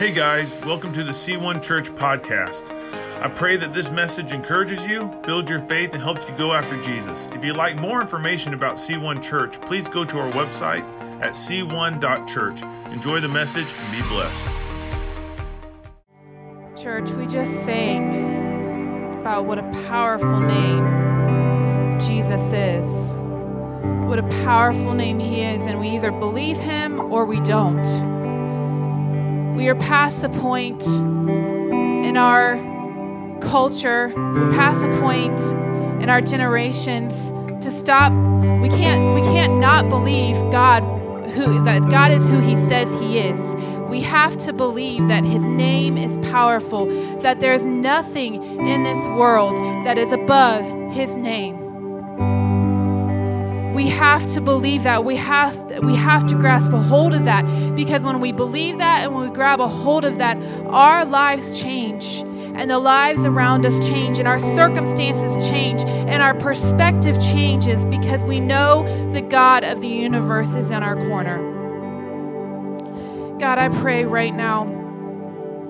Hey guys, welcome to the C1 Church podcast. I pray that this message encourages you, builds your faith, and helps you go after Jesus. If you'd like more information about C1 Church, please go to our website at c1.church. Enjoy the message and be blessed. Church, we just sang about what a powerful name Jesus is. What a powerful name He is, and we either believe Him or we don't. We are past the point in our culture, we're past the point in our generations to stop. We can't we can't not believe God who that God is who he says he is. We have to believe that his name is powerful, that there's nothing in this world that is above his name. Have to believe that. We have we have to grasp a hold of that because when we believe that and when we grab a hold of that, our lives change and the lives around us change and our circumstances change and our perspective changes because we know the God of the universe is in our corner. God, I pray right now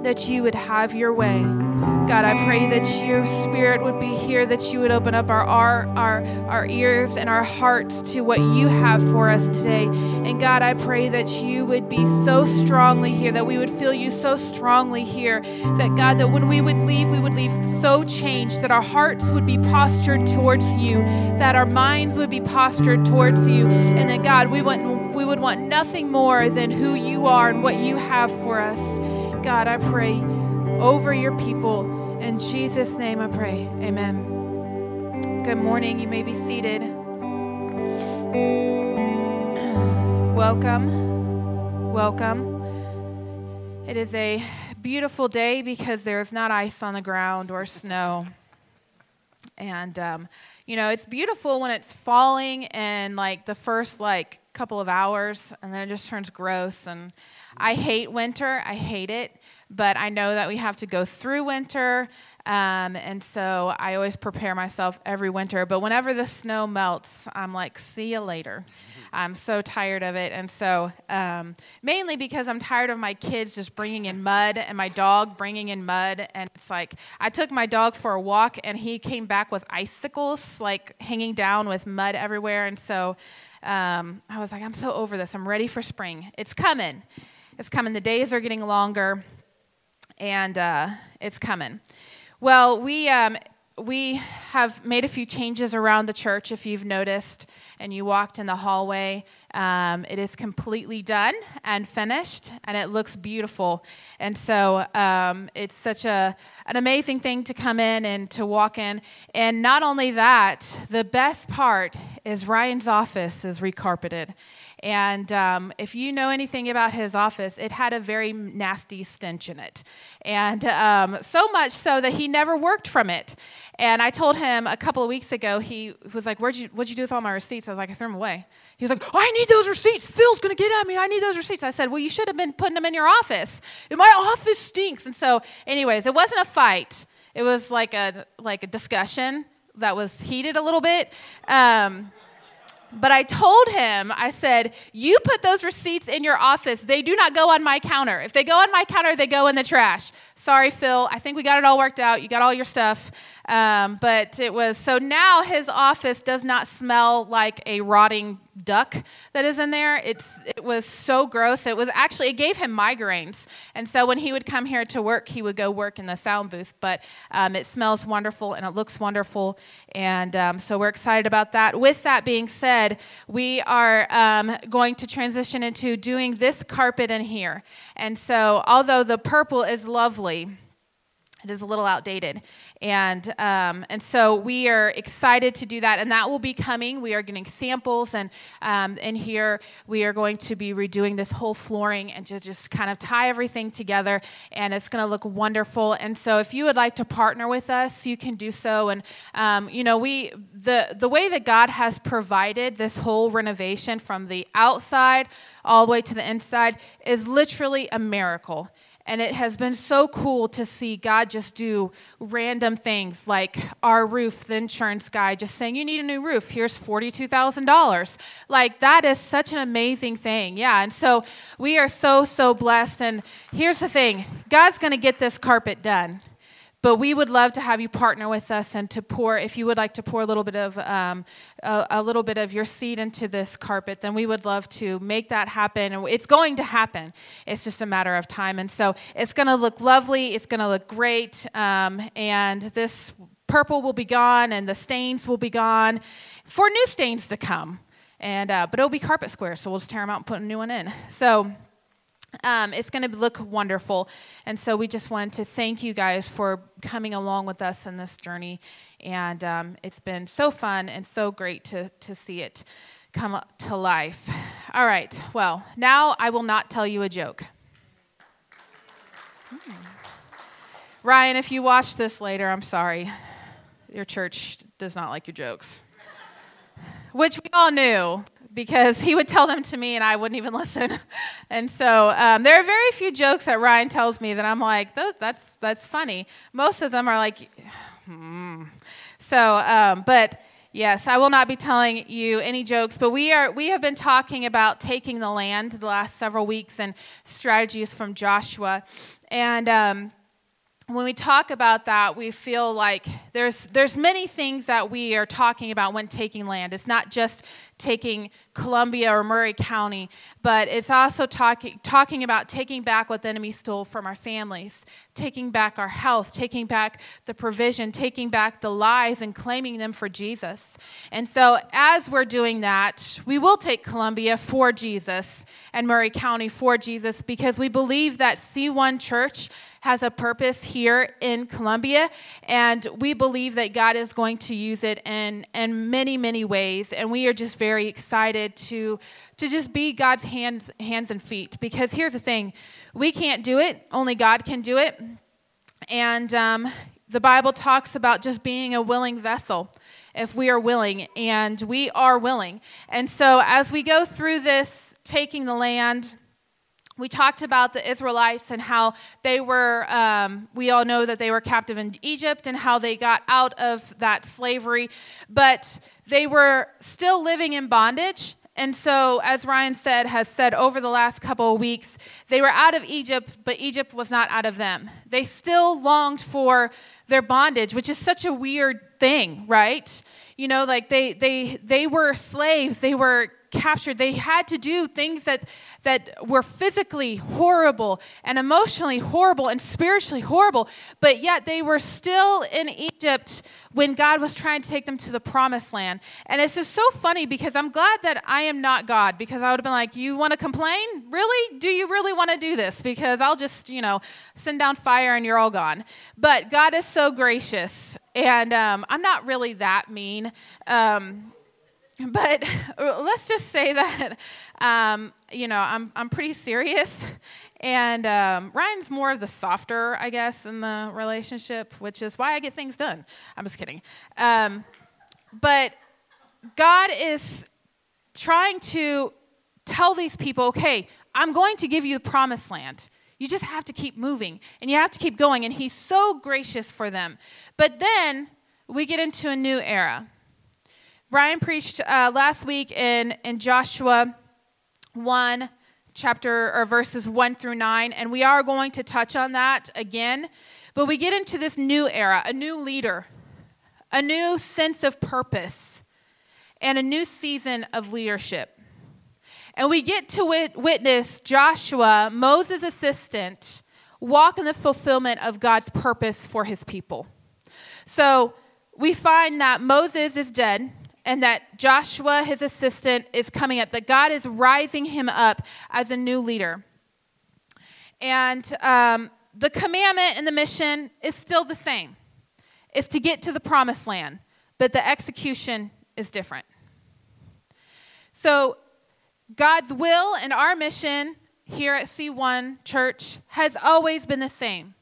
that you would have your way. God, I pray that your spirit would be here, that you would open up our, our, our, our ears and our hearts to what you have for us today. And God, I pray that you would be so strongly here, that we would feel you so strongly here, that God, that when we would leave, we would leave so changed, that our hearts would be postured towards you, that our minds would be postured towards you, and that God, we, want, we would want nothing more than who you are and what you have for us. God, I pray over your people. In Jesus' name I pray. Amen. Good morning. You may be seated. Welcome. Welcome. It is a beautiful day because there's not ice on the ground or snow. And, um, you know, it's beautiful when it's falling in like the first like couple of hours and then it just turns gross and I hate winter. I hate it. But I know that we have to go through winter. Um, and so I always prepare myself every winter. But whenever the snow melts, I'm like, see you later. I'm so tired of it. And so, um, mainly because I'm tired of my kids just bringing in mud and my dog bringing in mud. And it's like, I took my dog for a walk and he came back with icicles, like hanging down with mud everywhere. And so, um, I was like, I'm so over this. I'm ready for spring. It's coming. It's coming. The days are getting longer, and uh, it's coming. Well, we um, we have made a few changes around the church. If you've noticed, and you walked in the hallway, um, it is completely done and finished, and it looks beautiful. And so um, it's such a an amazing thing to come in and to walk in. And not only that, the best part is Ryan's office is recarpeted. And um, if you know anything about his office, it had a very nasty stench in it. And um, so much so that he never worked from it. And I told him a couple of weeks ago, he was like, Where'd you, What'd you do with all my receipts? I was like, I threw them away. He was like, I need those receipts. Phil's going to get at me. I need those receipts. I said, Well, you should have been putting them in your office. My office stinks. And so, anyways, it wasn't a fight. It was like a, like a discussion that was heated a little bit. Um, but I told him, I said, You put those receipts in your office. They do not go on my counter. If they go on my counter, they go in the trash. Sorry, Phil. I think we got it all worked out. You got all your stuff. Um, but it was so now his office does not smell like a rotting duck that is in there. It's it was so gross. It was actually it gave him migraines, and so when he would come here to work, he would go work in the sound booth. But um, it smells wonderful and it looks wonderful, and um, so we're excited about that. With that being said, we are um, going to transition into doing this carpet in here, and so although the purple is lovely it is a little outdated. And, um, and so we are excited to do that, and that will be coming. We are getting samples, and um, in here we are going to be redoing this whole flooring and to just kind of tie everything together, and it's going to look wonderful. And so if you would like to partner with us, you can do so. And, um, you know, we, the, the way that God has provided this whole renovation from the outside all the way to the inside is literally a miracle. And it has been so cool to see God just do random things like our roof, the insurance guy just saying, You need a new roof. Here's $42,000. Like, that is such an amazing thing. Yeah. And so we are so, so blessed. And here's the thing God's going to get this carpet done. But we would love to have you partner with us and to pour, if you would like to pour a little bit of um, a, a, little bit of your seed into this carpet, then we would love to make that happen. And it's going to happen. It's just a matter of time. And so it's going to look lovely. It's going to look great. Um, and this purple will be gone, and the stains will be gone, for new stains to come. And uh, but it'll be carpet square, so we'll just tear them out and put a new one in. So. Um, it's going to look wonderful. And so we just wanted to thank you guys for coming along with us in this journey. And um, it's been so fun and so great to, to see it come to life. All right, well, now I will not tell you a joke. Hmm. Ryan, if you watch this later, I'm sorry. Your church does not like your jokes, which we all knew because he would tell them to me and I wouldn't even listen. and so um, there are very few jokes that Ryan tells me that I'm like, Those, that's, that's funny. Most of them are like, hmm. So, um, but yes, I will not be telling you any jokes, but we, are, we have been talking about taking the land the last several weeks and strategies from Joshua. And um, when we talk about that, we feel like there's, there's many things that we are talking about when taking land. It's not just taking Columbia or Maury County, but it's also talking, talking about taking back what the enemy stole from our families, taking back our health, taking back the provision, taking back the lies and claiming them for Jesus. And so, as we're doing that, we will take Columbia for Jesus and Maury County for Jesus because we believe that C1 Church has a purpose here in Columbia, and we believe that God is going to use it in, in many, many ways. And we are just very very excited to, to just be God's hands, hands and feet. Because here's the thing we can't do it, only God can do it. And um, the Bible talks about just being a willing vessel if we are willing, and we are willing. And so, as we go through this taking the land, we talked about the Israelites and how they were, um, we all know that they were captive in Egypt and how they got out of that slavery, but they were still living in bondage. And so, as Ryan said, has said over the last couple of weeks, they were out of Egypt, but Egypt was not out of them. They still longed for their bondage, which is such a weird thing, right? You know, like they they they were slaves, they were captured. They had to do things that, that were physically horrible and emotionally horrible and spiritually horrible, but yet they were still in Egypt when God was trying to take them to the promised land. And it's just so funny because I'm glad that I am not God because I would have been like, You want to complain? Really? Do you really want to do this? Because I'll just, you know, send down fire and you're all gone. But God is so gracious. And um, I'm not really that mean. Um, but let's just say that um, you know I'm I'm pretty serious, and um, Ryan's more of the softer, I guess, in the relationship, which is why I get things done. I'm just kidding. Um, but God is trying to tell these people, okay, I'm going to give you the promised land. You just have to keep moving and you have to keep going. And He's so gracious for them. But then we get into a new era Ryan preached uh, last week in, in Joshua 1, chapter or verses 1 through 9, and we are going to touch on that again. But we get into this new era, a new leader, a new sense of purpose, and a new season of leadership. And we get to wit- witness Joshua, Moses' assistant, walk in the fulfillment of God's purpose for his people. So we find that Moses is dead and that Joshua, his assistant, is coming up, that God is rising him up as a new leader. And um, the commandment and the mission is still the same it's to get to the promised land, but the execution is different. So, God's will and our mission here at C1 Church has always been the same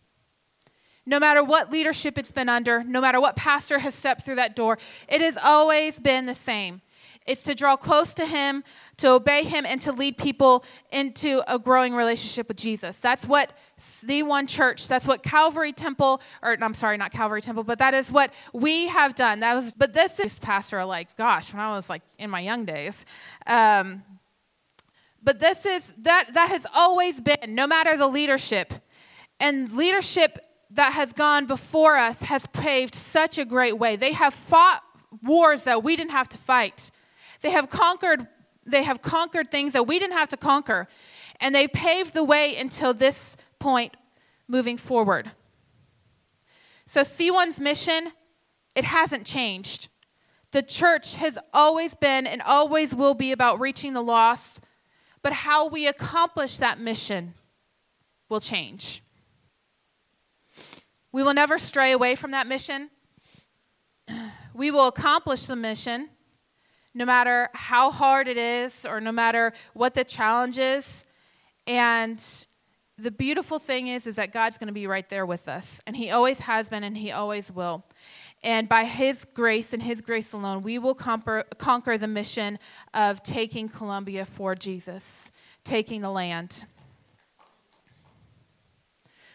no matter what leadership it's been under, no matter what pastor has stepped through that door, it has always been the same. It's to draw close to Him, to obey Him, and to lead people into a growing relationship with Jesus. That's what the one church, that's what Calvary Temple, or I'm sorry, not Calvary Temple, but that is what we have done. That was, but this is pastor, like, gosh, when I was like in my young days. Um, but this is that that has always been, no matter the leadership, and leadership that has gone before us has paved such a great way. They have fought wars that we didn't have to fight. They have conquered they have conquered things that we didn't have to conquer. And they paved the way until this point moving forward. So C1's mission it hasn't changed. The church has always been and always will be about reaching the lost, but how we accomplish that mission will change. We will never stray away from that mission. We will accomplish the mission no matter how hard it is or no matter what the challenge is. And the beautiful thing is is that God's going to be right there with us and he always has been and he always will. And by his grace and his grace alone, we will conquer, conquer the mission of taking Columbia for Jesus, taking the land.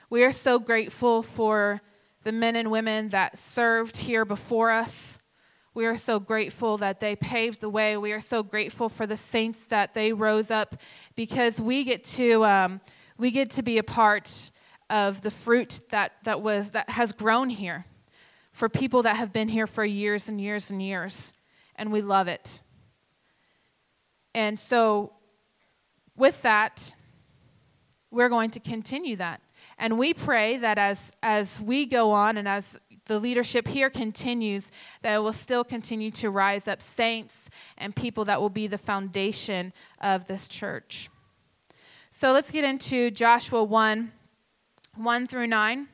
We are so grateful for the men and women that served here before us. We are so grateful that they paved the way. We are so grateful for the saints that they rose up because we get to, um, we get to be a part of the fruit that, that, was, that has grown here for people that have been here for years and years and years. And we love it. And so, with that, we're going to continue that. And we pray that as, as we go on and as the leadership here continues, that it will still continue to rise up saints and people that will be the foundation of this church. So let's get into Joshua 1 1 through 9.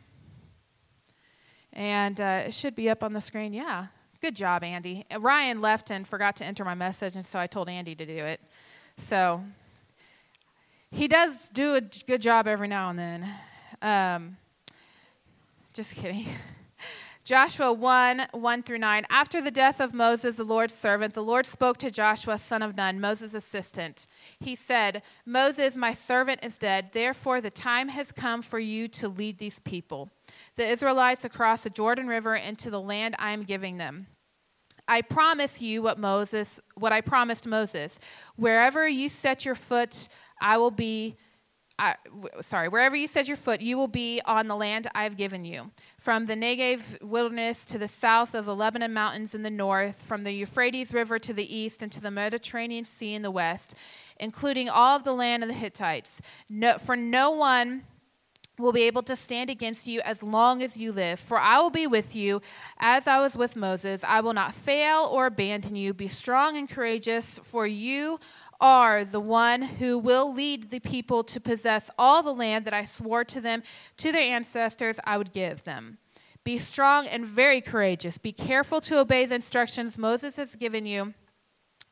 And uh, it should be up on the screen. Yeah. Good job, Andy. Ryan left and forgot to enter my message, and so I told Andy to do it. So he does do a good job every now and then. Um, just kidding. Joshua 1 1 through 9. After the death of Moses, the Lord's servant, the Lord spoke to Joshua, son of Nun, Moses' assistant. He said, Moses, my servant, is dead. Therefore, the time has come for you to lead these people, the Israelites, across the Jordan River into the land I am giving them. I promise you what Moses, what I promised Moses. Wherever you set your foot, I will be Sorry, wherever you set your foot, you will be on the land I've given you. From the Negev wilderness to the south of the Lebanon mountains in the north, from the Euphrates River to the east, and to the Mediterranean Sea in the west, including all of the land of the Hittites. No, for no one will be able to stand against you as long as you live. For I will be with you as I was with Moses. I will not fail or abandon you. Be strong and courageous, for you are the one who will lead the people to possess all the land that I swore to them, to their ancestors, I would give them. Be strong and very courageous. Be careful to obey the instructions Moses has given you.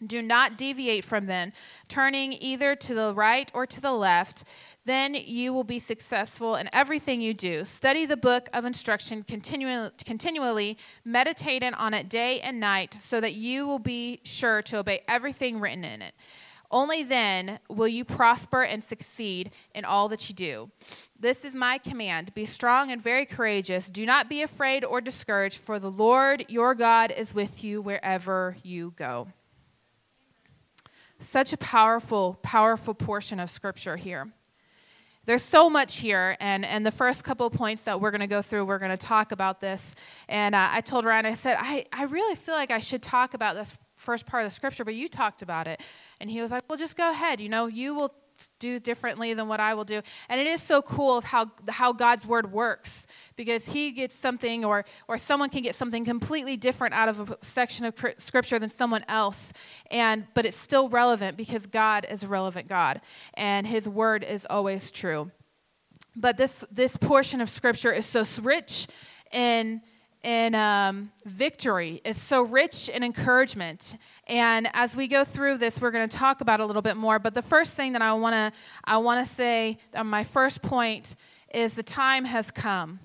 Do not deviate from them, turning either to the right or to the left. Then you will be successful in everything you do. Study the book of instruction continually, continually, meditating on it day and night, so that you will be sure to obey everything written in it. Only then will you prosper and succeed in all that you do. This is my command be strong and very courageous. Do not be afraid or discouraged, for the Lord your God is with you wherever you go. Such a powerful, powerful portion of scripture here. There's so much here, and, and the first couple points that we're going to go through, we're going to talk about this. And uh, I told Ryan, I said, I, I really feel like I should talk about this first part of the scripture, but you talked about it. And he was like, Well, just go ahead. You know, you will do differently than what I will do. And it is so cool of how how God's word works because he gets something or or someone can get something completely different out of a section of scripture than someone else and but it's still relevant because God is a relevant God and his word is always true. But this this portion of scripture is so rich in in um, victory. It's so rich in encouragement. And as we go through this, we're going to talk about a little bit more. But the first thing that I want to I want to say, uh, my first point, is the time has come.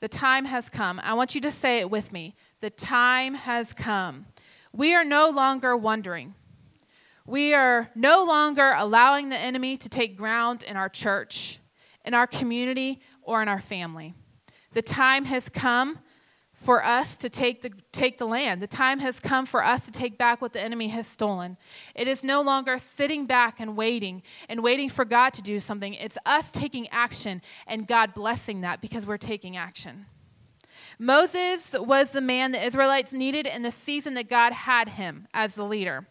The time has come. I want you to say it with me. The time has come. we are no longer wondering. We are no longer allowing the enemy to take ground in our church, in our community, or in our family. The time has come for us to take the, take the land. The time has come for us to take back what the enemy has stolen. It is no longer sitting back and waiting and waiting for God to do something. It's us taking action and God blessing that because we're taking action. Moses was the man the Israelites needed in the season that God had him as the leader.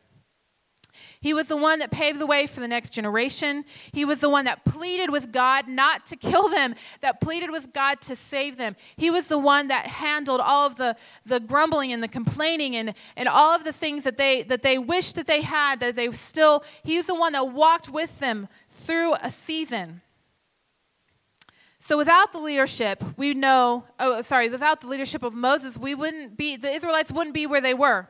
He was the one that paved the way for the next generation. He was the one that pleaded with God not to kill them, that pleaded with God to save them. He was the one that handled all of the, the grumbling and the complaining and, and all of the things that they, that they wished that they had, that they still, he was the one that walked with them through a season. So without the leadership, we know, oh, sorry, without the leadership of Moses, we wouldn't be, the Israelites wouldn't be where they were.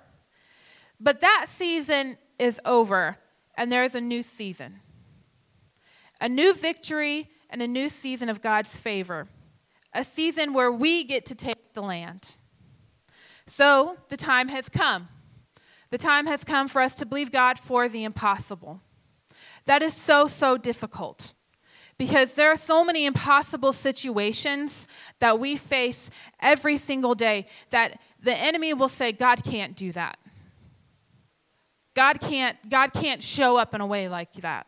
But that season is over and there is a new season. A new victory and a new season of God's favor. A season where we get to take the land. So the time has come. The time has come for us to believe God for the impossible. That is so, so difficult because there are so many impossible situations that we face every single day that the enemy will say, God can't do that. God can't, God can't show up in a way like that.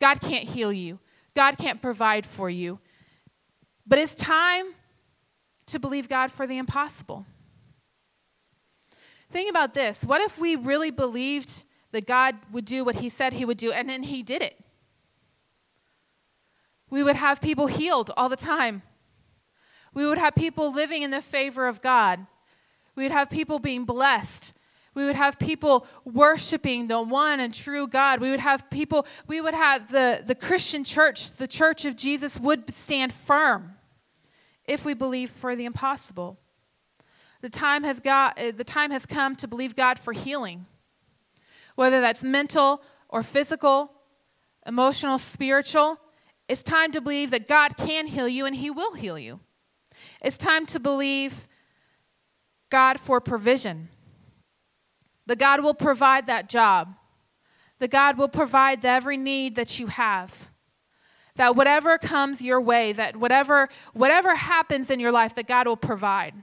God can't heal you. God can't provide for you. But it's time to believe God for the impossible. Think about this. What if we really believed that God would do what he said he would do and then he did it? We would have people healed all the time. We would have people living in the favor of God. We would have people being blessed. We would have people worshiping the one and true God. We would have people, we would have the, the Christian church, the church of Jesus, would stand firm if we believe for the impossible. The time has, got, uh, the time has come to believe God for healing, whether that's mental or physical, emotional, spiritual. It's time to believe that God can heal you and He will heal you. It's time to believe God for provision. The God will provide that job. The God will provide every need that you have. That whatever comes your way, that whatever whatever happens in your life, that God will provide.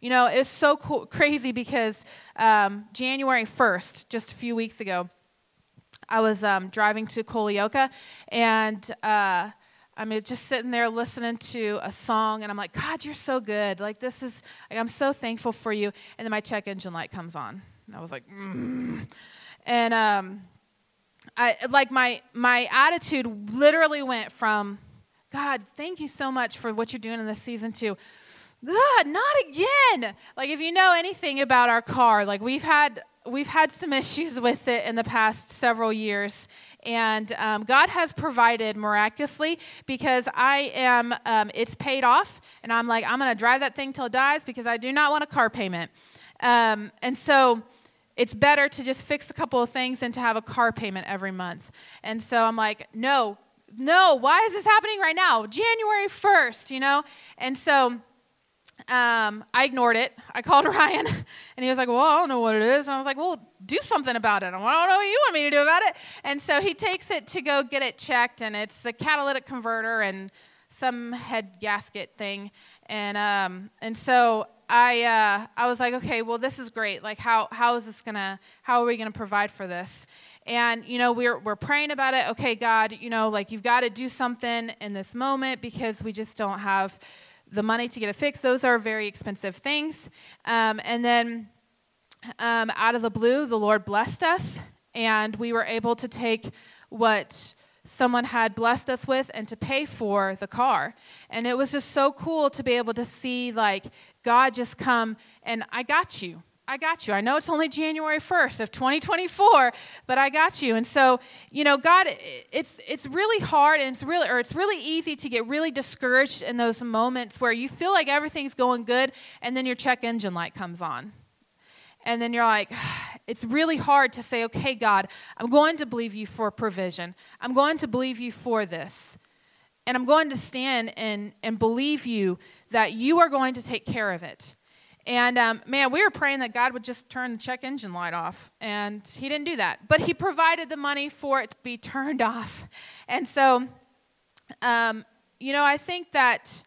You know, it's so crazy because um, January 1st, just a few weeks ago, I was um, driving to Culleoka, and uh, I mean, just sitting there listening to a song, and I'm like, God, you're so good. Like, this is, like, I'm so thankful for you. And then my check engine light comes on. And I was like, mm. and um, I, like, my, my attitude literally went from, God, thank you so much for what you're doing in this season, to, God, not again. Like, if you know anything about our car, like, we've had, we've had some issues with it in the past several years and um, God has provided miraculously because I am, um, it's paid off, and I'm like, I'm going to drive that thing till it dies because I do not want a car payment. Um, and so it's better to just fix a couple of things than to have a car payment every month. And so I'm like, no, no, why is this happening right now? January 1st, you know? And so um, I ignored it. I called Ryan, and he was like, "Well, I don't know what it is." And I was like, "Well, do something about it. I don't know what you want me to do about it." And so he takes it to go get it checked, and it's a catalytic converter and some head gasket thing, and um, and so I uh, I was like, "Okay, well, this is great. Like, how how is this gonna? How are we gonna provide for this?" And you know, we're we're praying about it. Okay, God, you know, like you've got to do something in this moment because we just don't have the money to get it fixed. Those are very expensive things. Um, and then um, out of the blue, the Lord blessed us, and we were able to take what someone had blessed us with and to pay for the car. And it was just so cool to be able to see, like, God just come and I got you. I got you. I know it's only January 1st of 2024, but I got you. And so, you know, God, it's it's really hard and it's really or it's really easy to get really discouraged in those moments where you feel like everything's going good and then your check engine light comes on. And then you're like, it's really hard to say, okay, God, I'm going to believe you for provision. I'm going to believe you for this. And I'm going to stand and, and believe you that you are going to take care of it And um, man, we were praying that God would just turn the check engine light off, and He didn't do that. But He provided the money for it to be turned off. And so, um, you know, I think that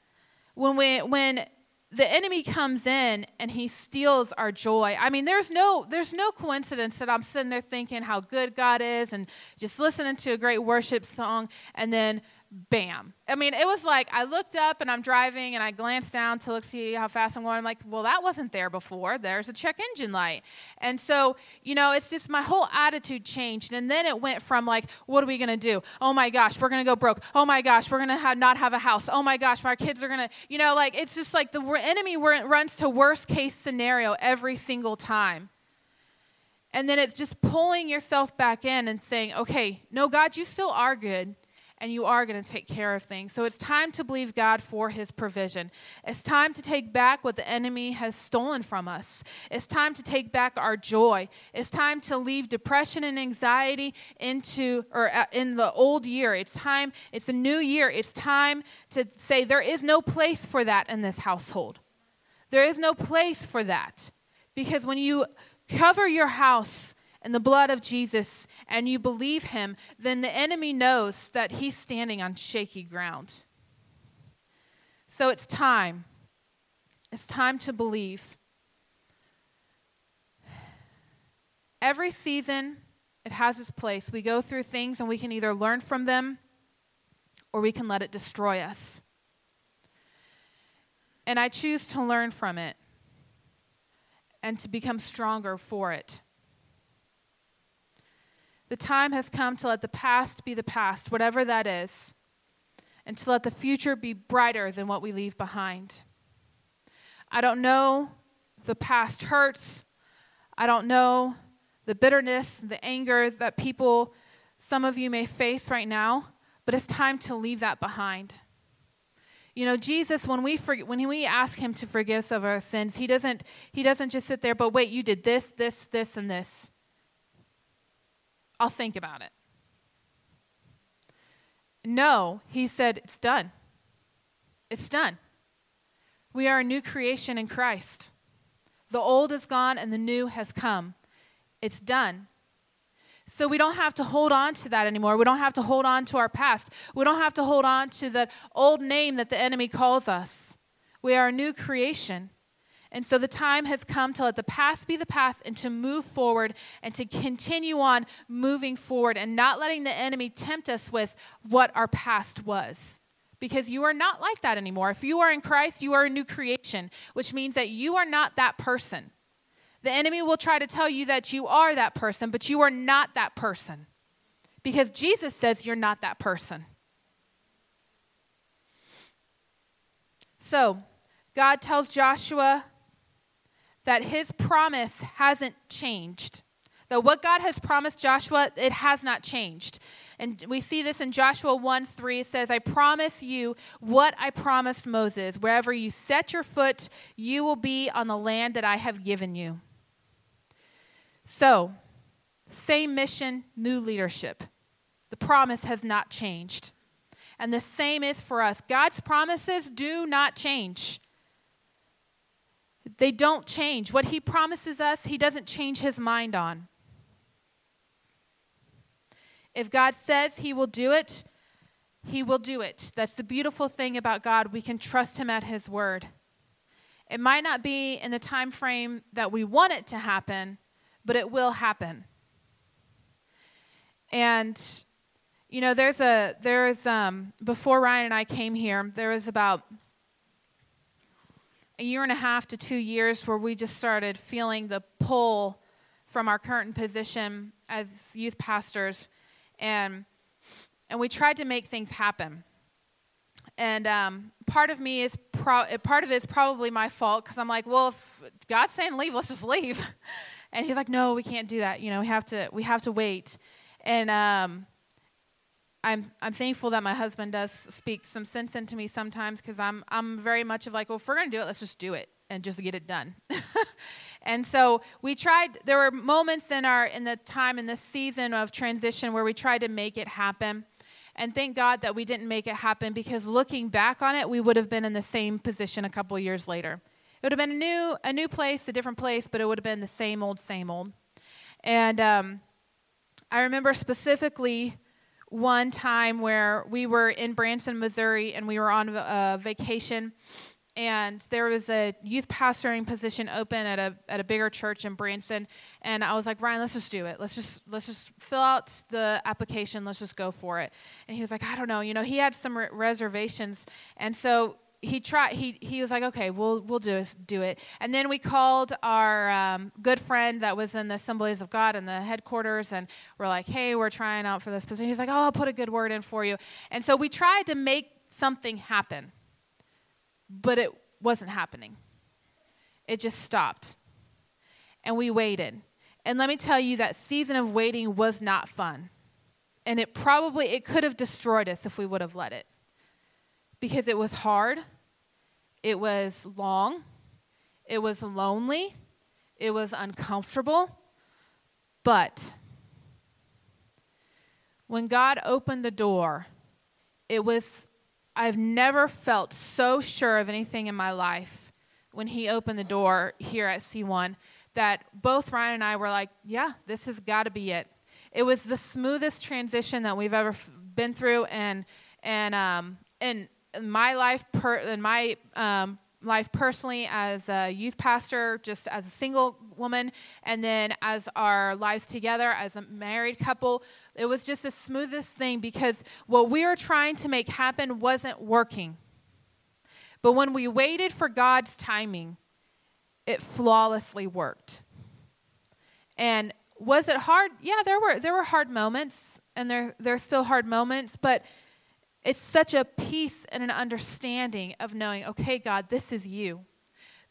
when we when the enemy comes in and he steals our joy. I mean, there's no there's no coincidence that I'm sitting there thinking how good God is and just listening to a great worship song and then bam. I mean, it was like I looked up and I'm driving and I glanced down to look see how fast I'm going. I'm like, well, that wasn't there before. There's a check engine light. And so, you know, it's just my whole attitude changed. And then it went from like, what are we going to do? Oh my gosh, we're going to go broke. Oh my gosh, we're going to have, not have a house. Oh my gosh, my kids are going to, you know, like it's just like the enemy runs to worst case scenario every single time. And then it's just pulling yourself back in and saying, okay, no, God, you still are good and you are going to take care of things. So it's time to believe God for his provision. It's time to take back what the enemy has stolen from us. It's time to take back our joy. It's time to leave depression and anxiety into or uh, in the old year. It's time, it's a new year. It's time to say there is no place for that in this household. There is no place for that. Because when you cover your house and the blood of Jesus and you believe him, then the enemy knows that he's standing on shaky ground. So it's time. It's time to believe. Every season, it has its place. We go through things and we can either learn from them or we can let it destroy us. And I choose to learn from it and to become stronger for it. The time has come to let the past be the past, whatever that is, and to let the future be brighter than what we leave behind. I don't know the past hurts. I don't know the bitterness, the anger that people, some of you may face right now, but it's time to leave that behind. You know, Jesus, when we for, when we ask him to forgive us of our sins, he doesn't he doesn't just sit there, but wait, you did this, this, this, and this. I'll think about it. No, he said, it's done. It's done. We are a new creation in Christ. The old is gone and the new has come. It's done. So we don't have to hold on to that anymore. We don't have to hold on to our past. We don't have to hold on to the old name that the enemy calls us. We are a new creation. And so the time has come to let the past be the past and to move forward and to continue on moving forward and not letting the enemy tempt us with what our past was. Because you are not like that anymore. If you are in Christ, you are a new creation, which means that you are not that person. The enemy will try to tell you that you are that person, but you are not that person. Because Jesus says you're not that person. So, God tells Joshua that his promise hasn't changed. That what God has promised Joshua, it has not changed. And we see this in Joshua 1 3. It says, I promise you what I promised Moses. Wherever you set your foot, you will be on the land that I have given you. So, same mission, new leadership. The promise has not changed. And the same is for us. God's promises do not change. They don't change. What he promises us, he doesn't change his mind on. If God says he will do it, he will do it. That's the beautiful thing about God. We can trust him at his word. It might not be in the time frame that we want it to happen, but it will happen. And you know, there's a there's um before Ryan and I came here, there was about a year and a half to two years where we just started feeling the pull from our current position as youth pastors, and and we tried to make things happen. And um, part of me is pro- part of it is probably my fault because I'm like, well, if God's saying leave, let's just leave. And he's like, no, we can't do that. You know, we have to we have to wait. And um, I'm I'm thankful that my husband does speak some sense into me sometimes because I'm I'm very much of like, well, if we're gonna do it, let's just do it and just get it done. and so we tried. There were moments in our in the time in this season of transition where we tried to make it happen. And thank God that we didn't make it happen because looking back on it, we would have been in the same position a couple years later. It would have been a new, a new place, a different place, but it would have been the same old, same old. And um, I remember specifically one time where we were in Branson, Missouri, and we were on a uh, vacation, and there was a youth pastoring position open at a at a bigger church in Branson, and I was like, Ryan, let's just do it. Let's just let's just fill out the application. Let's just go for it. And he was like, I don't know. You know, he had some re- reservations, and so he tried he he was like okay we'll we'll do do it. And then we called our um, good friend that was in the assemblies of god in the headquarters and we're like hey we're trying out for this position. He's like oh i'll put a good word in for you. And so we tried to make something happen but it wasn't happening. It just stopped. And we waited. And let me tell you that season of waiting was not fun. And it probably it could have destroyed us if we would have let it because it was hard, it was long, it was lonely, it was uncomfortable. But when God opened the door, it was, I've never felt so sure of anything in my life when He opened the door here at C1 that both Ryan and I were like, yeah, this has got to be it. It was the smoothest transition that we've ever been through, and and um, and my life per, in my um, life personally as a youth pastor, just as a single woman, and then as our lives together as a married couple, it was just the smoothest thing because what we were trying to make happen wasn't working. But when we waited for God's timing, it flawlessly worked. And was it hard? Yeah, there were there were hard moments, and there there's still hard moments, but it's such a peace and an understanding of knowing, okay, God, this is you.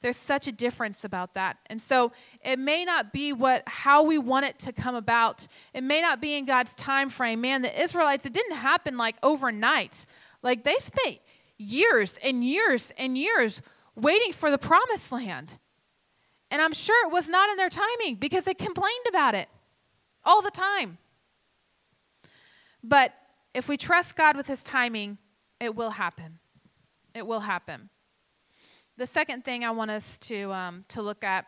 There's such a difference about that. And so it may not be what how we want it to come about. It may not be in God's time frame. Man, the Israelites, it didn't happen like overnight. Like they spent years and years and years waiting for the promised land. And I'm sure it was not in their timing because they complained about it all the time. But if we trust God with his timing, it will happen. It will happen. The second thing I want us to, um, to look at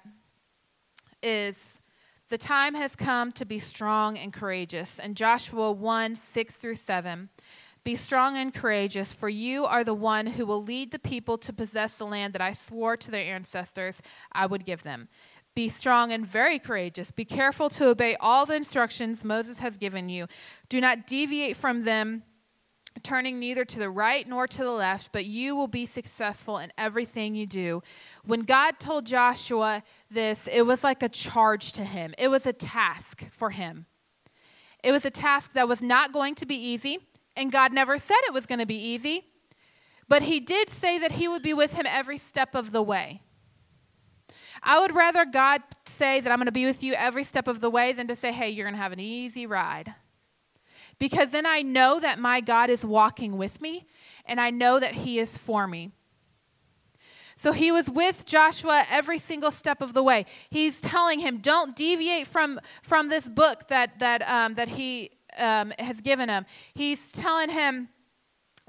is the time has come to be strong and courageous. In Joshua 1 6 through 7, be strong and courageous, for you are the one who will lead the people to possess the land that I swore to their ancestors I would give them. Be strong and very courageous. Be careful to obey all the instructions Moses has given you. Do not deviate from them, turning neither to the right nor to the left, but you will be successful in everything you do. When God told Joshua this, it was like a charge to him, it was a task for him. It was a task that was not going to be easy, and God never said it was going to be easy, but He did say that He would be with him every step of the way. I would rather God say that I'm going to be with you every step of the way than to say, hey, you're going to have an easy ride. Because then I know that my God is walking with me and I know that He is for me. So he was with Joshua every single step of the way. He's telling him, don't deviate from, from this book that, that, um, that he um, has given him. He's telling him,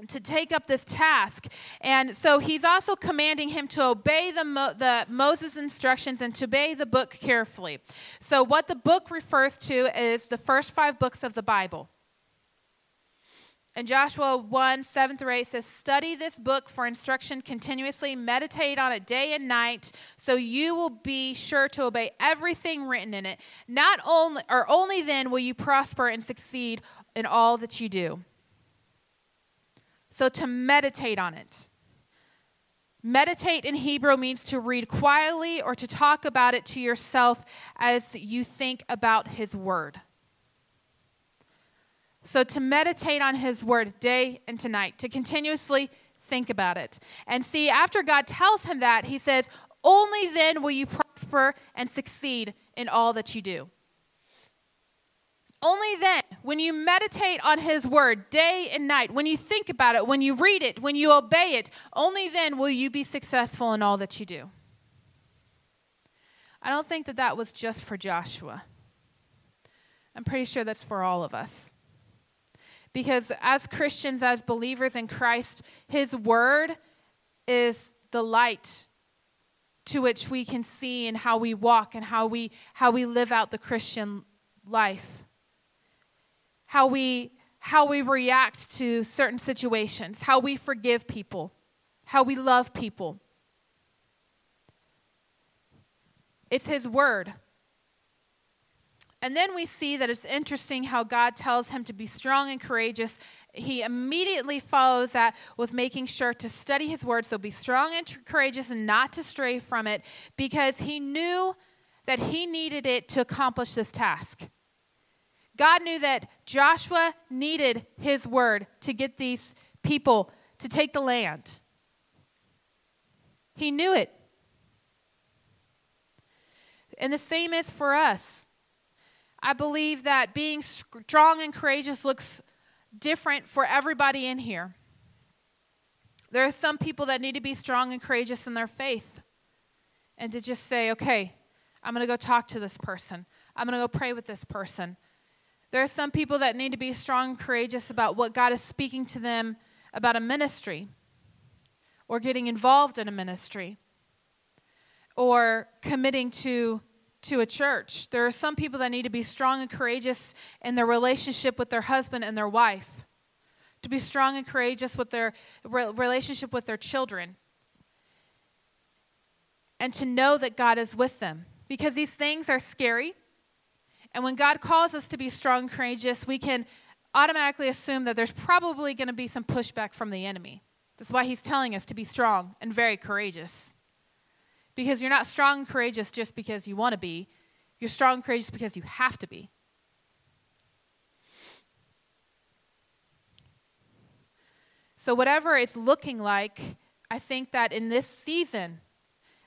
to take up this task. And so he's also commanding him to obey the, Mo- the Moses instructions and to obey the book carefully. So what the book refers to is the first five books of the Bible. And Joshua 1 7 through 8 says, Study this book for instruction continuously, meditate on it day and night, so you will be sure to obey everything written in it. Not only, or only then will you prosper and succeed in all that you do. So to meditate on it. Meditate in Hebrew means to read quietly or to talk about it to yourself as you think about His Word. So to meditate on His Word day and tonight, to continuously think about it. And see, after God tells him that, He says, Only then will you prosper and succeed in all that you do. Only then, when you meditate on His Word day and night, when you think about it, when you read it, when you obey it, only then will you be successful in all that you do. I don't think that that was just for Joshua. I'm pretty sure that's for all of us. Because as Christians, as believers in Christ, His Word is the light to which we can see and how we walk and how we how we live out the Christian life. How we how we react to certain situations, how we forgive people, how we love people. It's his word. And then we see that it's interesting how God tells him to be strong and courageous. He immediately follows that with making sure to study his word, so be strong and courageous and not to stray from it, because he knew that he needed it to accomplish this task. God knew that Joshua needed his word to get these people to take the land. He knew it. And the same is for us. I believe that being strong and courageous looks different for everybody in here. There are some people that need to be strong and courageous in their faith and to just say, okay, I'm going to go talk to this person, I'm going to go pray with this person. There are some people that need to be strong and courageous about what God is speaking to them about a ministry or getting involved in a ministry or committing to to a church. There are some people that need to be strong and courageous in their relationship with their husband and their wife, to be strong and courageous with their relationship with their children, and to know that God is with them. Because these things are scary. And when God calls us to be strong and courageous, we can automatically assume that there's probably going to be some pushback from the enemy. That's why he's telling us to be strong and very courageous. Because you're not strong and courageous just because you want to be, you're strong and courageous because you have to be. So, whatever it's looking like, I think that in this season,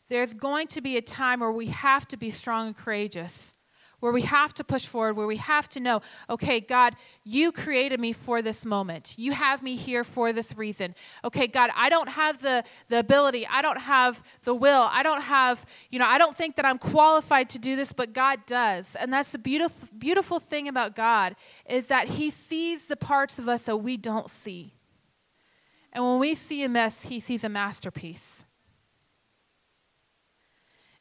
there's going to be a time where we have to be strong and courageous where we have to push forward, where we have to know, okay, God, you created me for this moment. You have me here for this reason. Okay, God, I don't have the, the ability, I don't have the will, I don't have, you know, I don't think that I'm qualified to do this, but God does. And that's the beautiful, beautiful thing about God is that He sees the parts of us that we don't see. And when we see a mess, He sees a masterpiece.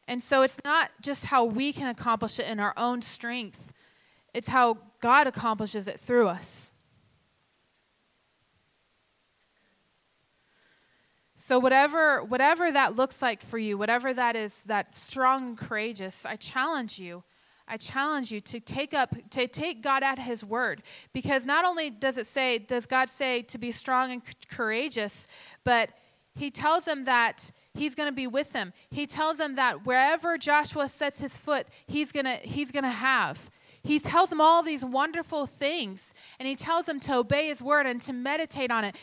And so it's not just how we can accomplish it in our own strength, it's how God accomplishes it through us. So whatever whatever that looks like for you, whatever that is that strong and courageous, I challenge you. I challenge you to take up to take God at his word because not only does it say does God say to be strong and courageous, but he tells them that he's going to be with them. He tells them that wherever Joshua sets his foot, he's going to he's going to have. He tells them all these wonderful things and he tells them to obey his word and to meditate on it.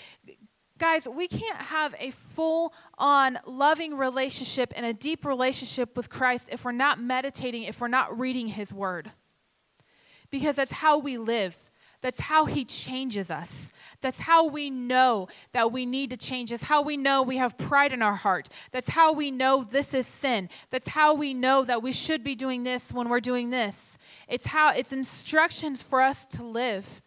Guys, we can't have a full on loving relationship and a deep relationship with Christ if we're not meditating, if we're not reading his word. Because that's how we live. That's how He changes us. That's how we know that we need to change. That's how we know we have pride in our heart. That's how we know this is sin. That's how we know that we should be doing this when we're doing this. It's how it's instructions for us to live.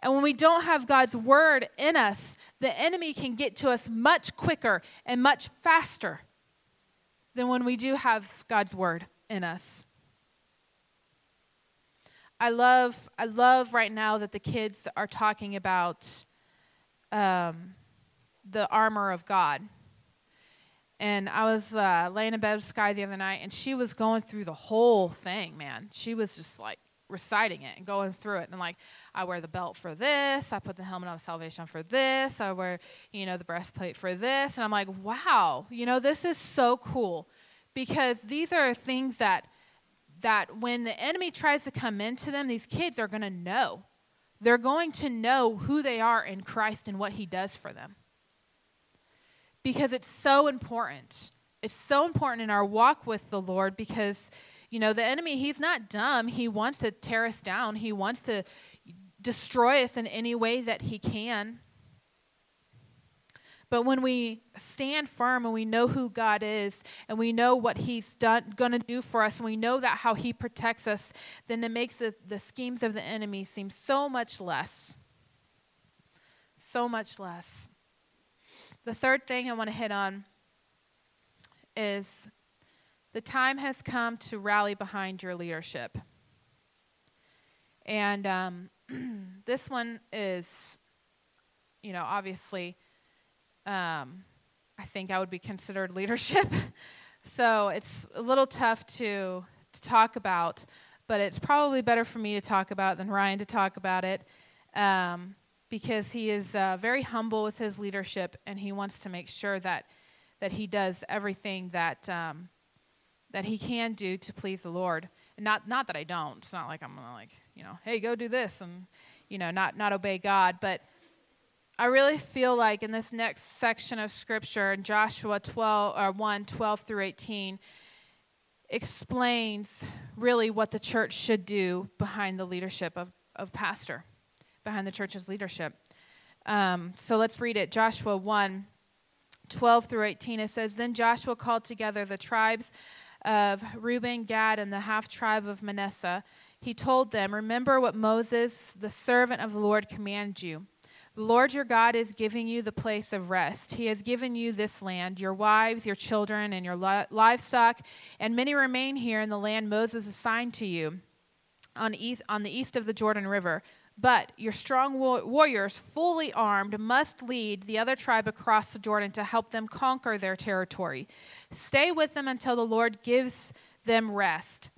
And when we don't have God's word in us, the enemy can get to us much quicker and much faster than when we do have God's word in us. I love I love right now that the kids are talking about um, the armor of God. And I was uh, laying in bed with Sky the other night, and she was going through the whole thing, man. She was just like reciting it and going through it. And like, I wear the belt for this. I put the helmet of salvation for this. I wear, you know, the breastplate for this. And I'm like, wow, you know, this is so cool because these are things that that when the enemy tries to come into them, these kids are going to know. They're going to know who they are in Christ and what he does for them. Because it's so important. It's so important in our walk with the Lord because, you know, the enemy, he's not dumb. He wants to tear us down, he wants to destroy us in any way that he can. But when we stand firm and we know who God is and we know what He's done going to do for us and we know that how He protects us, then it makes the, the schemes of the enemy seem so much less. So much less. The third thing I want to hit on is the time has come to rally behind your leadership. And um, this one is, you know, obviously, um, I think I would be considered leadership. so it's a little tough to, to talk about, but it's probably better for me to talk about than Ryan to talk about it. Um, because he is uh, very humble with his leadership and he wants to make sure that that he does everything that um, that he can do to please the Lord. And not not that I don't. It's not like I'm gonna like you know, hey, go do this and you know, not not obey God. But I really feel like in this next section of scripture in Joshua 12 or 1 12 through 18 explains really what the church should do behind the leadership of, of pastor behind the church's leadership. Um, so let's read it. Joshua 1 12 through 18. It says, Then Joshua called together the tribes of Reuben, Gad, and the half tribe of Manasseh. He told them, Remember what Moses, the servant of the Lord, commanded you. The Lord your God is giving you the place of rest. He has given you this land, your wives, your children, and your livestock, and many remain here in the land Moses assigned to you on, east, on the east of the Jordan River. But your strong warriors, fully armed, must lead the other tribe across the Jordan to help them conquer their territory. Stay with them until the Lord gives them rest,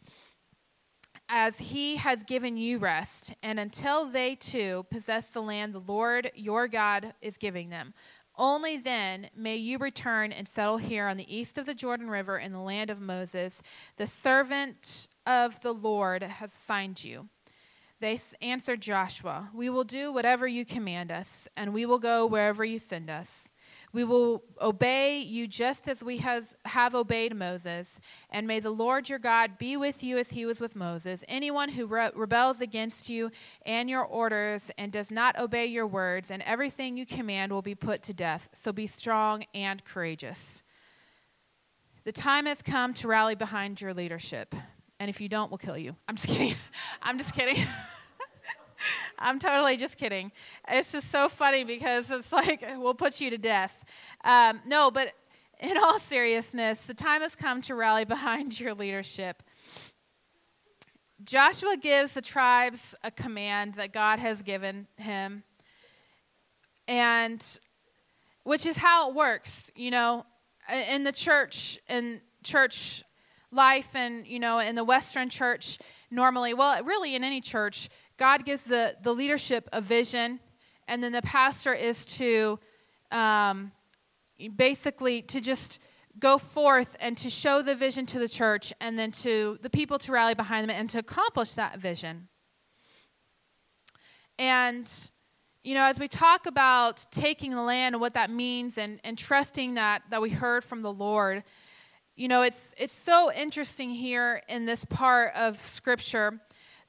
as he has given you rest, and until they too possess the land the Lord your God is giving them. Only then may you return and settle here on the east of the Jordan River in the land of Moses, the servant of the Lord has assigned you. They answered Joshua, We will do whatever you command us, and we will go wherever you send us. We will obey you just as we has, have obeyed Moses. And may the Lord your God be with you as he was with Moses. Anyone who re- rebels against you and your orders and does not obey your words and everything you command will be put to death. So be strong and courageous. The time has come to rally behind your leadership. And if you don't, we'll kill you. I'm just kidding. I'm just kidding. I'm totally just kidding. It's just so funny because it's like, we'll put you to death. Um, no, but in all seriousness, the time has come to rally behind your leadership. Joshua gives the tribes a command that God has given him, and which is how it works, you know, in the church, in church life and you know in the western church normally well really in any church god gives the, the leadership a vision and then the pastor is to um, basically to just go forth and to show the vision to the church and then to the people to rally behind them and to accomplish that vision. And you know as we talk about taking the land and what that means and, and trusting that that we heard from the lord you know, it's, it's so interesting here in this part of Scripture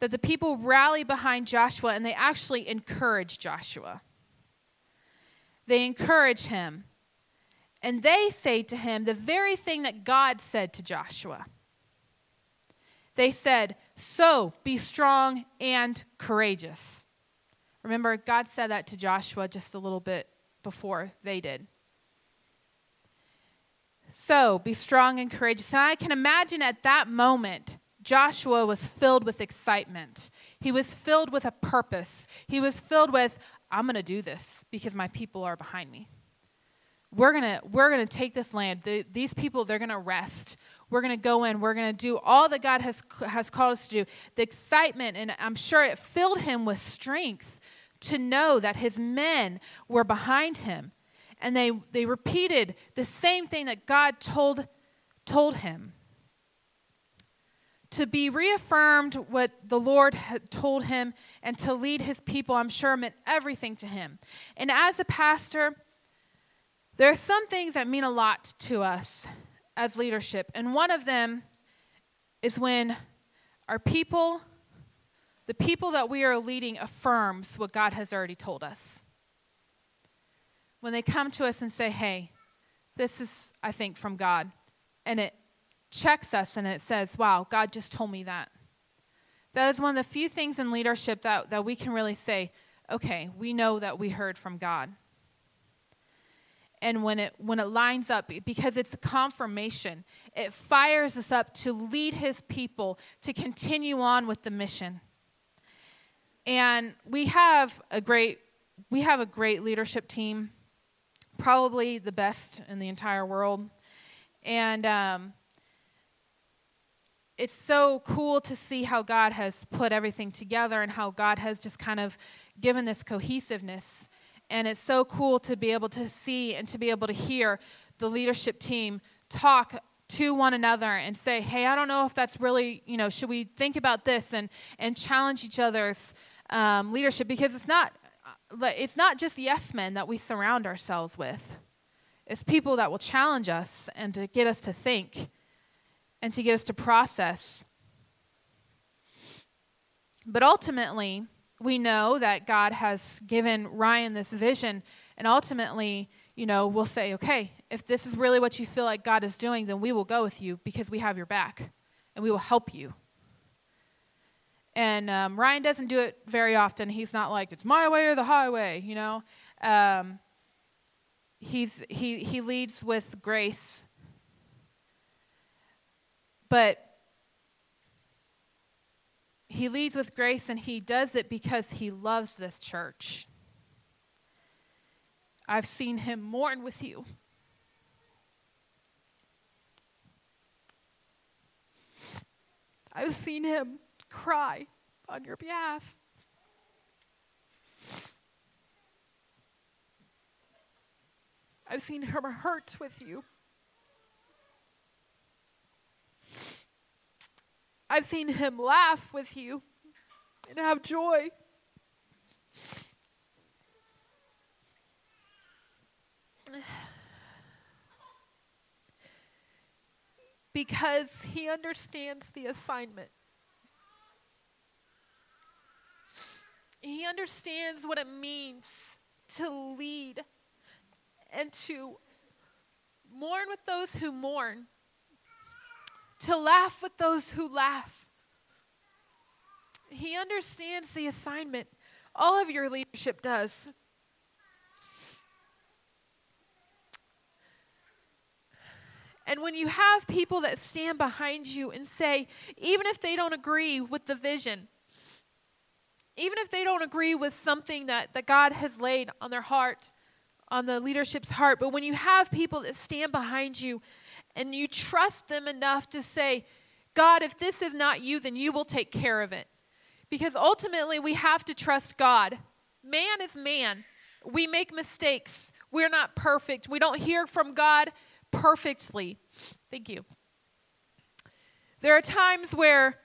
that the people rally behind Joshua and they actually encourage Joshua. They encourage him. And they say to him the very thing that God said to Joshua. They said, So be strong and courageous. Remember, God said that to Joshua just a little bit before they did. So be strong and courageous. And I can imagine at that moment, Joshua was filled with excitement. He was filled with a purpose. He was filled with, I'm going to do this because my people are behind me. We're going to we're going to take this land. The, these people, they're going to rest. We're going to go in. We're going to do all that God has, has called us to do. The excitement, and I'm sure it filled him with strength to know that his men were behind him and they, they repeated the same thing that God told, told him. To be reaffirmed what the Lord had told him and to lead his people, I'm sure, meant everything to him. And as a pastor, there are some things that mean a lot to us as leadership. And one of them is when our people, the people that we are leading, affirms what God has already told us when they come to us and say, hey, this is, I think, from God, and it checks us and it says, wow, God just told me that. That is one of the few things in leadership that, that we can really say, okay, we know that we heard from God. and when it when it lines up because it's a confirmation it fires us up to lead his people to continue on with the mission and we have a great we have a great leadership team probably the best in the entire world and um, it's so cool to see how god has put everything together and how god has just kind of given this cohesiveness. And it's so cool to be able to see and to be able to hear the leadership team talk to one another and say, hey, I don't know if that's really, you know, should we think about this and, and challenge each other's um, leadership? Because it's not, uh, it's not just yes men that we surround ourselves with. It's people that will challenge us and to get us to think and to get us to process. But ultimately, we know that God has given Ryan this vision, and ultimately, you know, we'll say, okay, if this is really what you feel like God is doing, then we will go with you because we have your back and we will help you. And um, Ryan doesn't do it very often. He's not like, it's my way or the highway, you know. Um, he's, he, he leads with grace. But he leads with grace and he does it because he loves this church. I've seen him mourn with you. I've seen him cry on your behalf. I've seen him hurt with you. I've seen him laugh with you and have joy. Because he understands the assignment. He understands what it means to lead and to mourn with those who mourn to laugh with those who laugh. He understands the assignment. All of your leadership does. And when you have people that stand behind you and say, even if they don't agree with the vision, even if they don't agree with something that, that God has laid on their heart, on the leadership's heart, but when you have people that stand behind you and you trust them enough to say, God, if this is not you, then you will take care of it. Because ultimately, we have to trust God. Man is man. We make mistakes. We're not perfect. We don't hear from God perfectly. Thank you. There are times where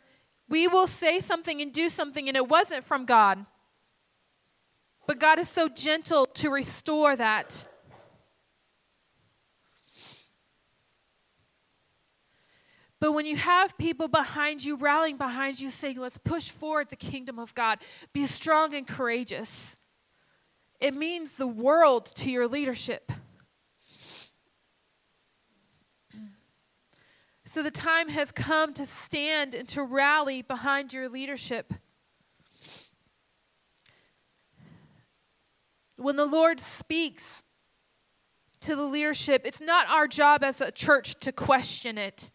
we will say something and do something and it wasn't from God. But God is so gentle to restore that. But when you have people behind you, rallying behind you, saying, let's push forward the kingdom of God, be strong and courageous, it means the world to your leadership. So the time has come to stand and to rally behind your leadership. When the Lord speaks to the leadership, it's not our job as a church to question it.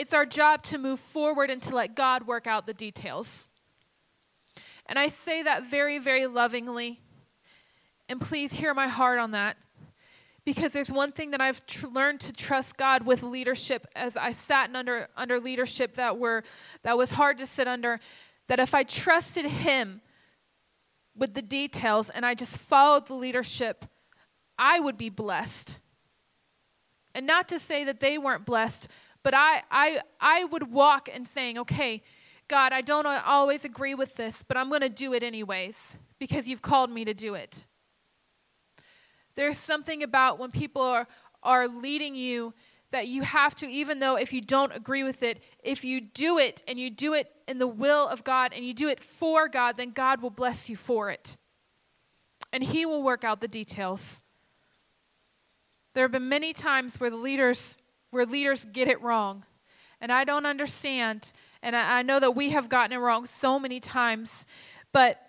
It's our job to move forward and to let God work out the details. And I say that very, very lovingly. And please hear my heart on that. Because there's one thing that I've tr- learned to trust God with leadership as I sat under, under leadership that, were, that was hard to sit under. That if I trusted Him with the details and I just followed the leadership, I would be blessed. And not to say that they weren't blessed, but I, I, I would walk and saying, okay, God, I don't always agree with this, but I'm going to do it anyways because you've called me to do it. There's something about when people are, are leading you that you have to, even though if you don't agree with it, if you do it and you do it in the will of God and you do it for God, then God will bless you for it. And He will work out the details. There have been many times where the leaders where leaders get it wrong. And I don't understand. And I, I know that we have gotten it wrong so many times. But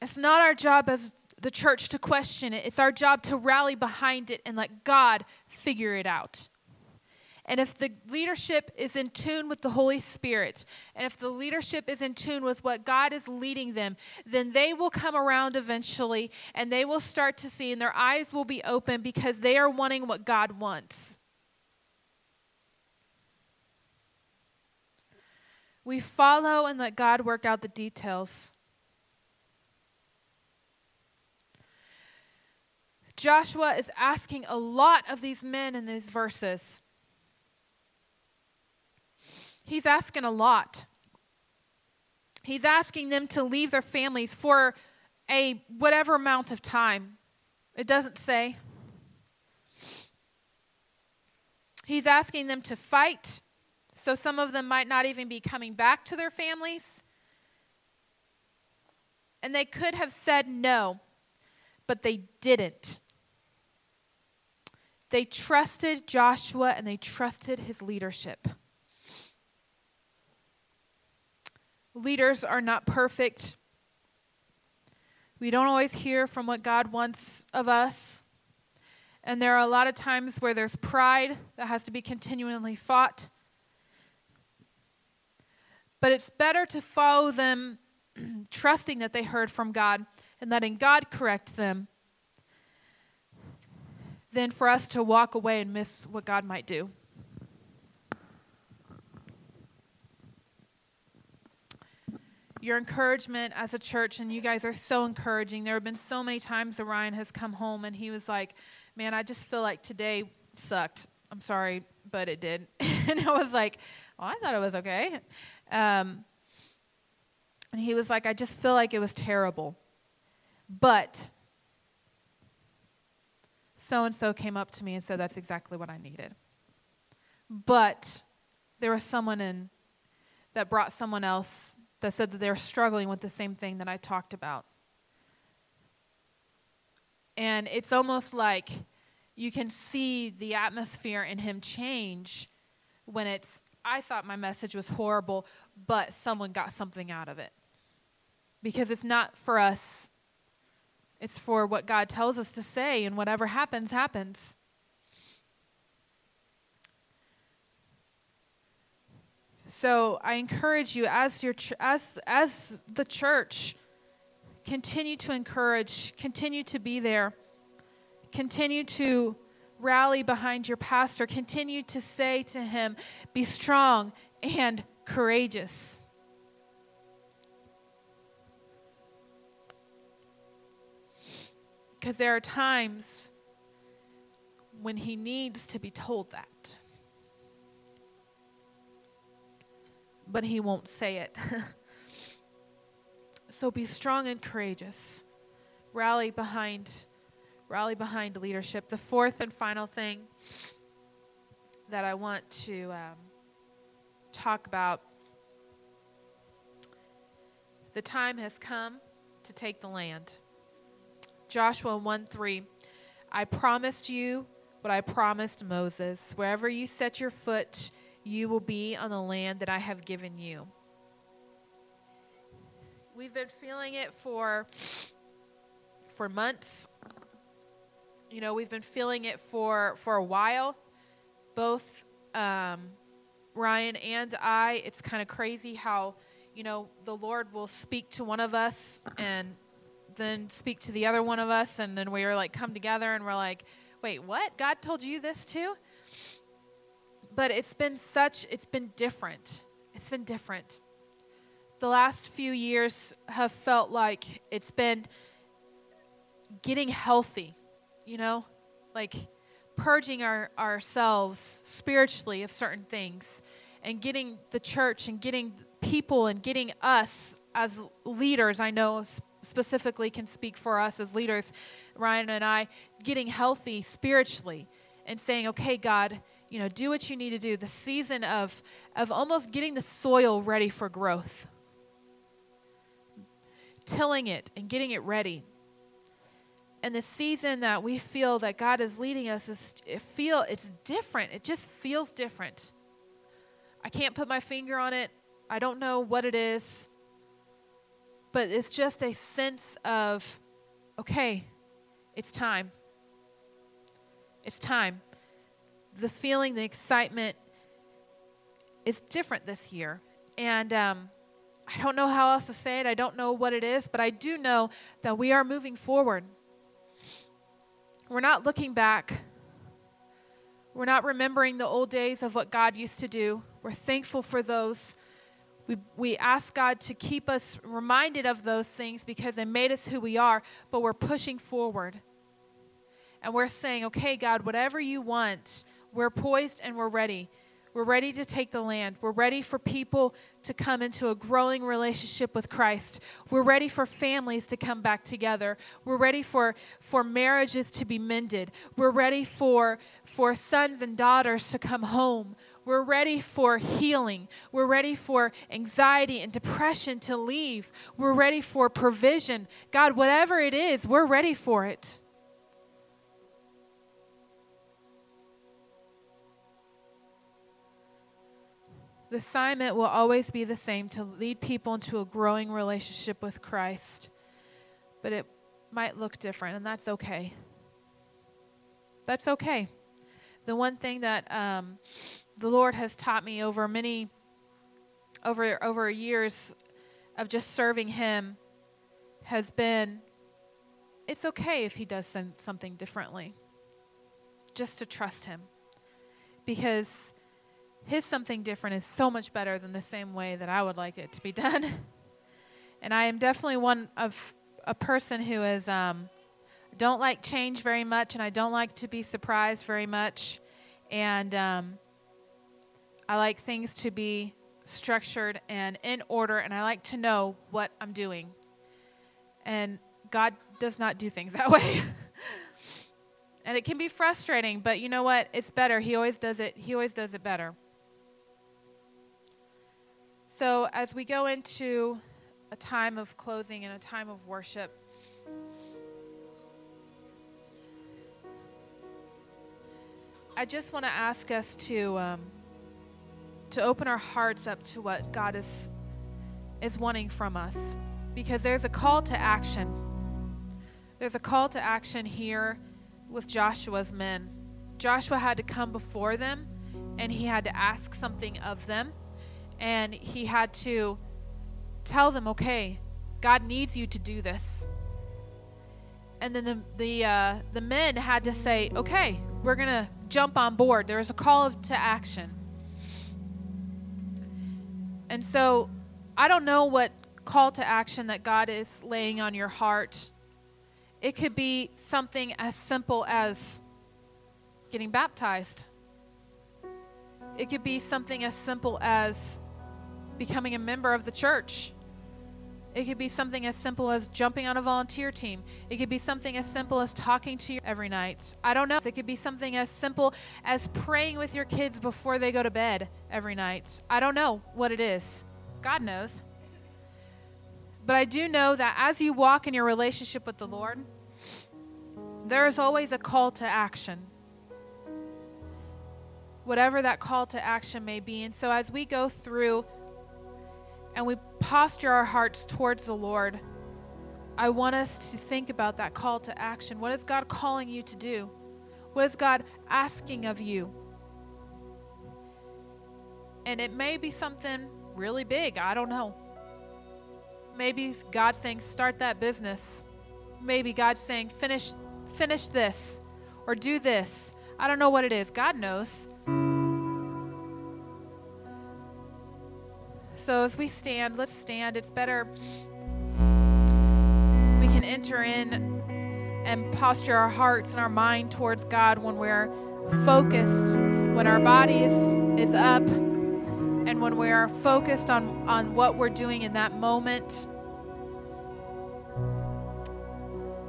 it's not our job as the church to question it. It's our job to rally behind it and let God figure it out. And if the leadership is in tune with the Holy Spirit, and if the leadership is in tune with what God is leading them, then they will come around eventually and they will start to see, and their eyes will be open because they are wanting what God wants. We follow and let God work out the details. Joshua is asking a lot of these men in these verses. He's asking a lot. He's asking them to leave their families for a whatever amount of time. It doesn't say. He's asking them to fight, so some of them might not even be coming back to their families. And they could have said no, but they didn't. They trusted Joshua and they trusted his leadership. Leaders are not perfect. We don't always hear from what God wants of us. And there are a lot of times where there's pride that has to be continually fought. But it's better to follow them trusting that they heard from God and letting God correct them than for us to walk away and miss what God might do. Your encouragement as a church, and you guys are so encouraging. There have been so many times Ryan has come home and he was like, Man, I just feel like today sucked. I'm sorry, but it did. and I was like, Well, I thought it was okay. Um, and he was like, I just feel like it was terrible. But so and so came up to me and said that's exactly what I needed. But there was someone in that brought someone else that said that they were struggling with the same thing that I talked about. And it's almost like you can see the atmosphere in him change when it's, I thought my message was horrible, but someone got something out of it. Because it's not for us it's for what God tells us to say, and whatever happens, happens. So I encourage you, as your ch- as as the church, continue to encourage, continue to be there, continue to rally behind your pastor, continue to say to him, "Be strong and courageous." Because there are times when he needs to be told that. But he won't say it. so be strong and courageous. Rally behind rally behind leadership. The fourth and final thing that I want to um, talk about the time has come to take the land. Joshua 1 3. I promised you what I promised Moses. Wherever you set your foot, you will be on the land that I have given you. We've been feeling it for for months. You know, we've been feeling it for for a while. Both um, Ryan and I. It's kind of crazy how you know the Lord will speak to one of us and then speak to the other one of us, and then we were like come together and we're like, wait, what? God told you this too? But it's been such, it's been different. It's been different. The last few years have felt like it's been getting healthy, you know, like purging our, ourselves spiritually of certain things and getting the church and getting people and getting us as leaders. I know specifically can speak for us as leaders, Ryan and I, getting healthy spiritually and saying, okay, God, you know, do what you need to do. The season of, of almost getting the soil ready for growth, tilling it and getting it ready. And the season that we feel that God is leading us is it feel it's different. It just feels different. I can't put my finger on it. I don't know what it is but it's just a sense of okay, it's time. It's time. The feeling, the excitement is different this year. And um, I don't know how else to say it. I don't know what it is, but I do know that we are moving forward. We're not looking back. We're not remembering the old days of what God used to do. We're thankful for those. We, we ask God to keep us reminded of those things because they made us who we are, but we're pushing forward. And we're saying, okay, God, whatever you want, we're poised and we're ready. We're ready to take the land. We're ready for people to come into a growing relationship with Christ. We're ready for families to come back together. We're ready for, for marriages to be mended. We're ready for, for sons and daughters to come home. We're ready for healing. We're ready for anxiety and depression to leave. We're ready for provision. God, whatever it is, we're ready for it. The assignment will always be the same to lead people into a growing relationship with Christ, but it might look different, and that's okay. That's okay. The one thing that um, the Lord has taught me over many, over over years of just serving Him, has been, it's okay if He does something differently. Just to trust Him, because his something different is so much better than the same way that I would like it to be done. and I am definitely one of a person who is um, don't like change very much, and I don't like to be surprised very much, and um, I like things to be structured and in order, and I like to know what I'm doing. And God does not do things that way. and it can be frustrating, but you know what? It's better. He always does it. He always does it better. So, as we go into a time of closing and a time of worship, I just want to ask us to um, to open our hearts up to what God is is wanting from us, because there's a call to action. There's a call to action here with Joshua's men. Joshua had to come before them, and he had to ask something of them and he had to tell them, okay, God needs you to do this. And then the the uh, the men had to say, okay, we're gonna jump on board. There's a call of, to action. And so, I don't know what call to action that God is laying on your heart. It could be something as simple as getting baptized. It could be something as simple as becoming a member of the church. It could be something as simple as jumping on a volunteer team. It could be something as simple as talking to you every night. I don't know. It could be something as simple as praying with your kids before they go to bed every night. I don't know what it is. God knows. But I do know that as you walk in your relationship with the Lord, there is always a call to action. Whatever that call to action may be. And so as we go through and we posture our hearts towards the Lord, I want us to think about that call to action. What is God calling you to do? What is God asking of you? And it may be something really big. I don't know. Maybe God saying start that business. Maybe God saying finish finish this or do this. I don't know what it is. God knows. So as we stand, let's stand. It's better we can enter in and posture our hearts and our mind towards God when we're focused, when our body is, is up, and when we are focused on, on what we're doing in that moment.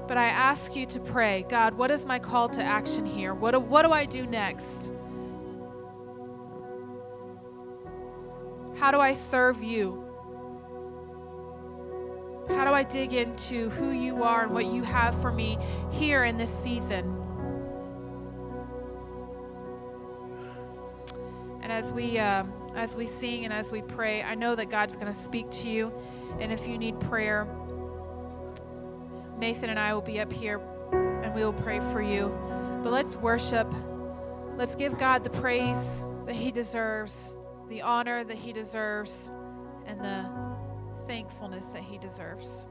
But I ask you to pray God, what is my call to action here? What what do I do next? How do I serve you? How do I dig into who you are and what you have for me here in this season? And as we uh, as we sing and as we pray, I know that God's going to speak to you. And if you need prayer, Nathan and I will be up here and we will pray for you. But let's worship. Let's give God the praise that He deserves the honor that he deserves and the thankfulness that he deserves.